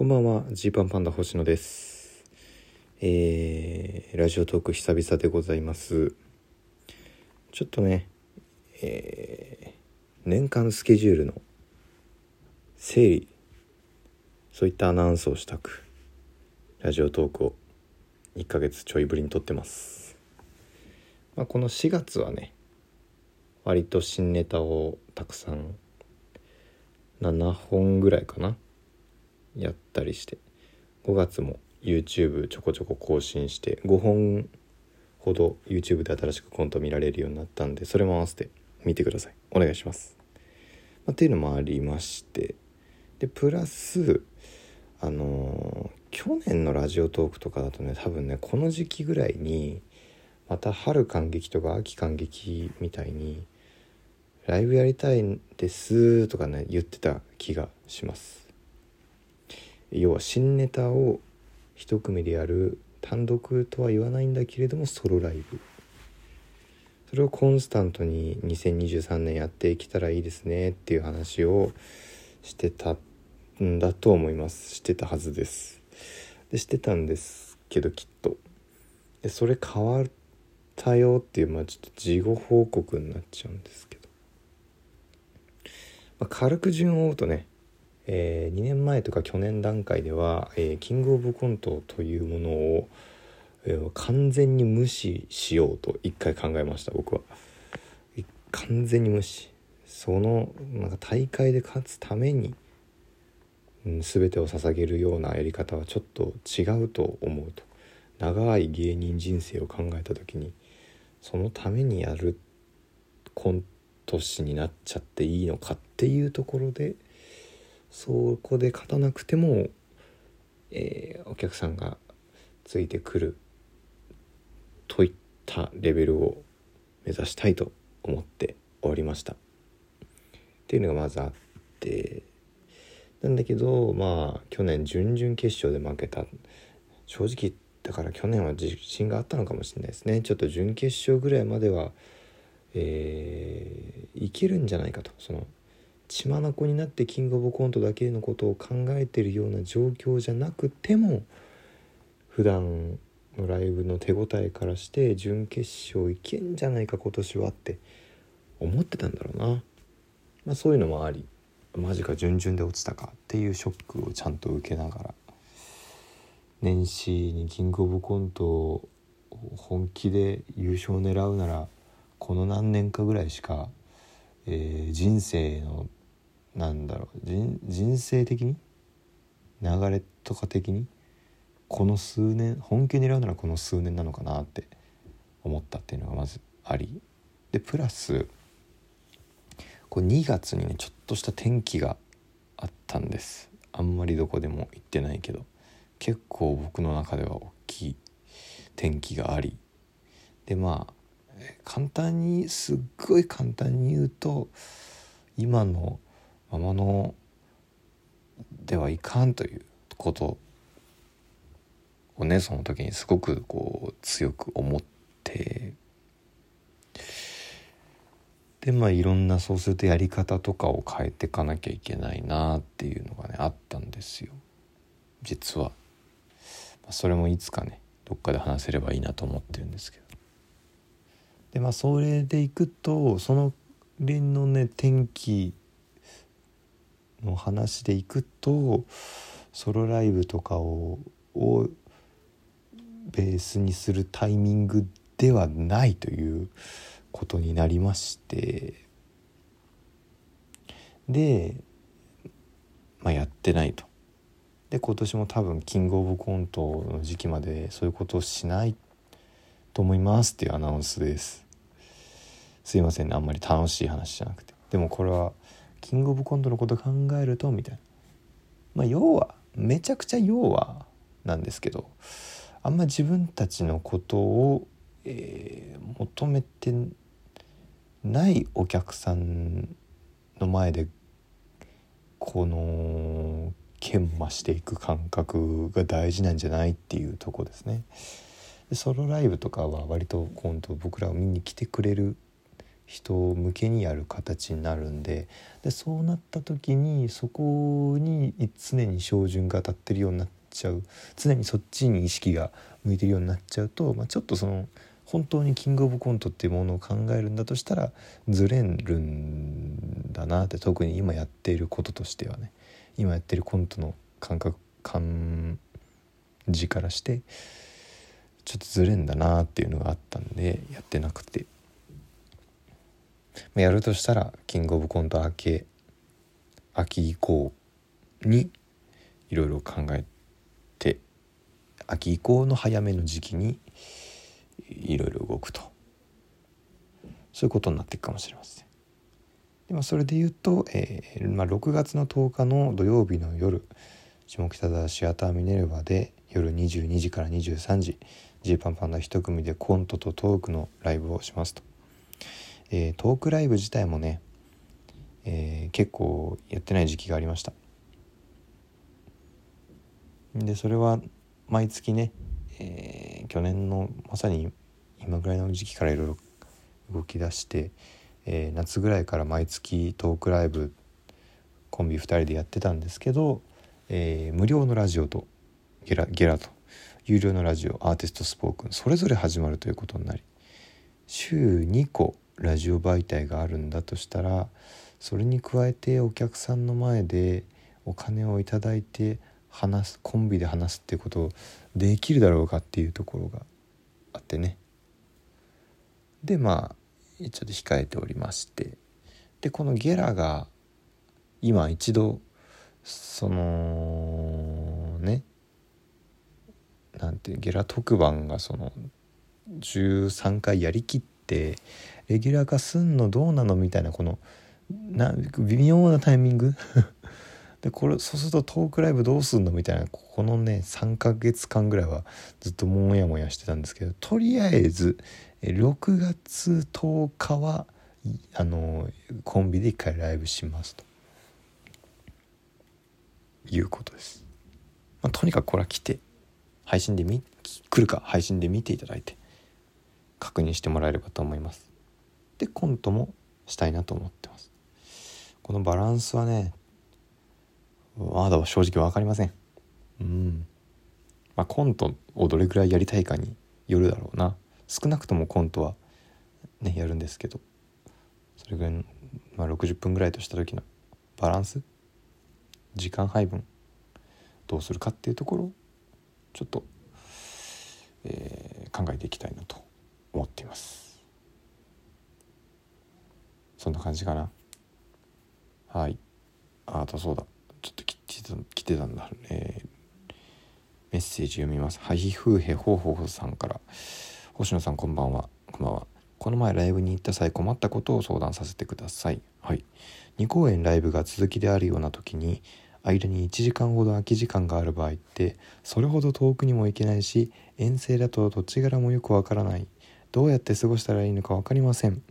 こんばんは、ジーパンパンダ星野です。えー、ラジオトーク久々でございます。ちょっとね、えー、年間スケジュールの整理、そういったアナウンスをしたく、ラジオトークを1ヶ月ちょいぶりに撮ってます。まあ、この4月はね、割と新ネタをたくさん、7本ぐらいかな。やったりして5月も YouTube ちょこちょこ更新して5本ほど YouTube で新しくコント見られるようになったんでそれも合わせて見てください。お願いします、まあ、っていうのもありましてでプラスあのー去年のラジオトークとかだとね多分ねこの時期ぐらいにまた春感激とか秋感激みたいにライブやりたいんですとかね言ってた気がします。要は新ネタを一組でやる単独とは言わないんだけれどもソロライブ。それをコンスタントに2023年やっていけたらいいですねっていう話をしてたんだと思います。してたはずです。でしてたんですけどきっと。でそれ変わったよっていうまあちょっと事後報告になっちゃうんですけど、まあ、軽く順を追うとねえー、2年前とか去年段階では、えー、キングオブコントというものを、えー、完全に無視しようと一回考えました僕は。完全に無視。そのなんか大会で勝つために、うん、全てを捧げるようなやり方はちょっと違うと思うと。長い芸人人生を考えた時にそのためにやるコント師になっちゃっていいのかっていうところでそこで勝たなくても、えー、お客さんがついてくるといったレベルを目指したいと思っておりました。っていうのがまずあって。なんだけどまあ去年準々決勝で負けた。正直だから去年は自信があったのかもしれないですね。ちょっと準決勝ぐらいまでは、えー、いけるんじゃないかと。その血眼になってキングオブコントだけのことを考えてるような状況じゃなくても普段のライブの手応えからして準決勝いけんじゃないか今年はって思ってたんだろうな、まあ、そういうのもあり。マジか準々で落ちたかっていうショックをちゃんと受けながら。年始にキングオブコントを本気で優勝を狙うならこの何年かぐらいしか、えー、人生のなんだろう人人生的に？流れとか的に？この数年本気を狙うならこの数年なのかなって思ったっていうのがまずあり。でプラスこれ2月にねちょっとした転機があったんです。あんまりどこでも言ってないけど。結構僕の中では大きい転機があり。でまあ簡単にすっごい簡単に言うと今のままのではいかんということをねその時にすごくこう強く思ってでまあいろんなそうするとやり方とかを変えていかなきゃいけないなっていうのがねあったんですよ。実は、まあ、それもいつかねどっかで話せればいいなと思ってるんですけど。でまあそれでいくとその連のね天気の話でいくとソロライブとかををベースにするタイミングではないということになりましてで、まあ、やってないと。で今年も多分キングオブコントの時期までそういうことをしないと思いますっていうアナウンスです。すいませんねあんまり楽しい話じゃなくてでもこれはキングオブコントのこと考えるとみたいなまあ要はめちゃくちゃ要はなんですけどあんま自分たちのことを、えー、求めてないお客さんの前でこの研磨していく感覚が大事なんじゃないっていうとこですね。ソロライブとかは割とコント僕らを見に来てくれる人向けにやる形になるんででそうなった時にそこに常に照準が当たってるようになっちゃう常にそっちに意識が向いてるようになっちゃうと、まあ、ちょっとその本当にキングオブコントっていうものを考えるんだとしたらずれるんだなって特に今やっていることとしてはね今やってるコントの感覚感じからしてちょっとずれんだなっていうのがあったんでやってなくて。やるとしたらキングオブコント明け秋以降にいろいろ考えて秋以降の早めの時期にいろいろ動くとそういうことになっていくかもしれません。でまあ、それで言うと、えーまあ、6月の10日の土曜日の夜下北沢シアターミネルヴァで夜22時から23時ジーパンパンダ一組でコントとトークのライブをしますと。えー、トークライブ自体もね、えー、結構やってない時期がありました。でそれは毎月ね、えー、去年のまさに今ぐらいの時期からいろいろ動き出して、え夏ぐらいから毎月トークライブコンビ2人でやってたんですけど、え無料のラジオとゲラゲラと有料のラジオアーティストスポークンそれぞれ始まるということになり週2個ラジオ媒体があるんだとしたらそれに加えてお客さんの前でお金を頂いて話すコンビで話すってことをできるだろうかっていうところがあってね。でまあちょっと控えておりまして。でこのゲラが今一度そのねなんてゲラ特番がその13回やりきってレギュラー化すんのどうなのみたいなこのな微妙なタイミング？でこれそうするとトークライブどうすんのみたいなこのね3ヶ月間ぐらいはずっともやもやしてたんですけどとりあえず6月10日はあのコンビで1回ライブしますと。いうことです、まあ、とにかくこれは来て配信で見来るか配信で見ていただいて。確認してもらえればと思います。でコントもしたいなと思ってます。このバランスはねまだ正直分かりません。うん。まあコントをどれぐらいやりたいかによるだろうな。少なくともコントはねやるんですけど。それぐらいの、まあ、60分ぐらいとした時のバランス？時間配分？どうするかっていうところちょっと、えー、考えていきたいなと。思っています。そんな感じかな。はい。あとそうだ。ちょっと来てた来てたんだ、えー、メッセージ読みます。はひふうへほうほうほさんから。星野さんこんばんは。こんばんは。この前ライブに行った際困ったことを相談させてください。はい。2公演ライブが続きであるような時に間に1時間ほど空き時間がある場合ってそれほど遠くにも行けないし遠征だと土地柄もよくわからない。どうやって過ごしたらいいのか分かりません。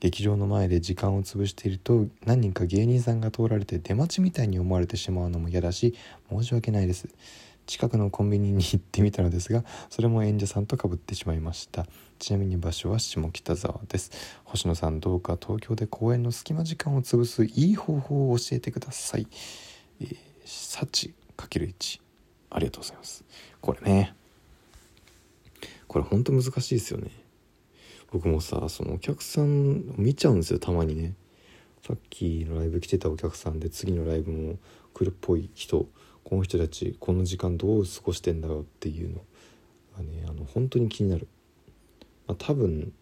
劇場の前で時間を潰していると何人か芸人さんが通られて出待ちみたいに思われてしまうのも嫌だし申し訳ないです。近くのコンビニに行ってみたのですがそれも演者さんとかぶってしまいました。ちなみに場所は下北沢です。星野さんどうか東京で公演の隙間時間を潰すいい方法を教えてください、えー、幸 ×1 ありがとうございます。これね。これほんと難しいですよね。僕もさそのお客さん見ちゃうんですよたまにね。さっきのライブ来てたお客さんで次のライブも来るっぽい人。この人たちこの時間どう過ごしてんだろうっていうのがねあの本当に気になる、まあ、多分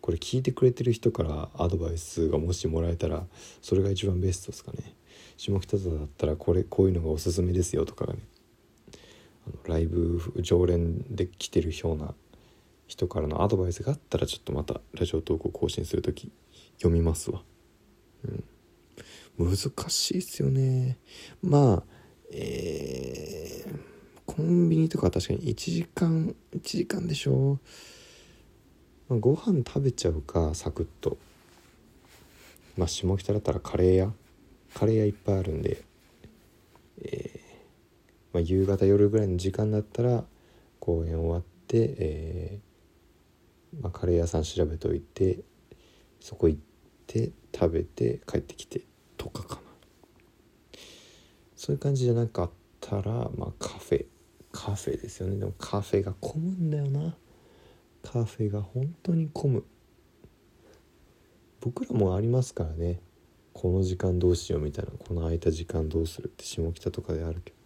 これ聞いてくれてる人からアドバイスがもしもらえたらそれが一番ベストですかね。下北沢だったらこれこういうのがおすすめですよとかがね。あのライブ常連で来てるような人からのアドバイスがあったらちょっとまたラジオ投稿更新する時読みますわ。うん、難しいっすよね。まあえー、コンビニとか確かに1時間1時間でしょ。まあ、ご飯食べちゃうかサクッと。まあ下北だったらカレー屋。カレー屋いっぱいあるんで、えーまあ、夕方夜ぐらいの時間だったら公演終わって、えーまあ、カレー屋さん調べといてそこ行って食べて帰ってきてとかかな。そういう感じじゃなかったらまあカフェカフェですよね。でもカフェが混むんだよな。カフェが本当に混む。僕らもありますからね。この時間どうしようみたいなこの空いた時間どうするって下北とかであるけど。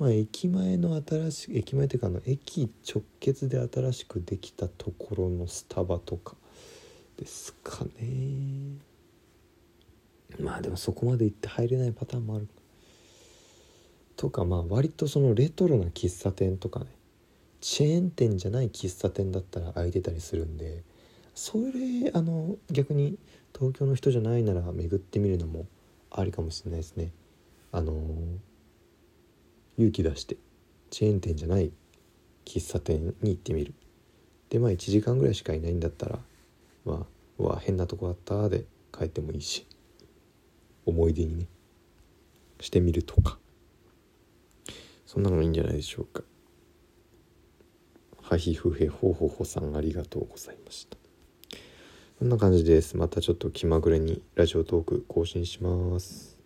まあ駅前の新しい駅前っていうかあの駅直結で新しくできたところのスタバとかですかね。まあでもそこまで行って入れないパターンもある。とかまあ割とそのレトロな喫茶店とかね。チェーン店じゃない喫茶店だったら空いてたりするんでそれあの逆に東京の人じゃないなら巡ってみるのもありかもしれないですね。あの勇気出してチェーン店じゃない喫茶店に行ってみる。でまあ1時間ぐらいしかいないんだったらまあうわ変なとこあったで帰ってもいいし思い出にねしてみるとか。そんなのいいんじゃないでしょうか。はひふへほほほさんありがとうございました。こんな感じです。またちょっと気まぐれにラジオトーク更新します。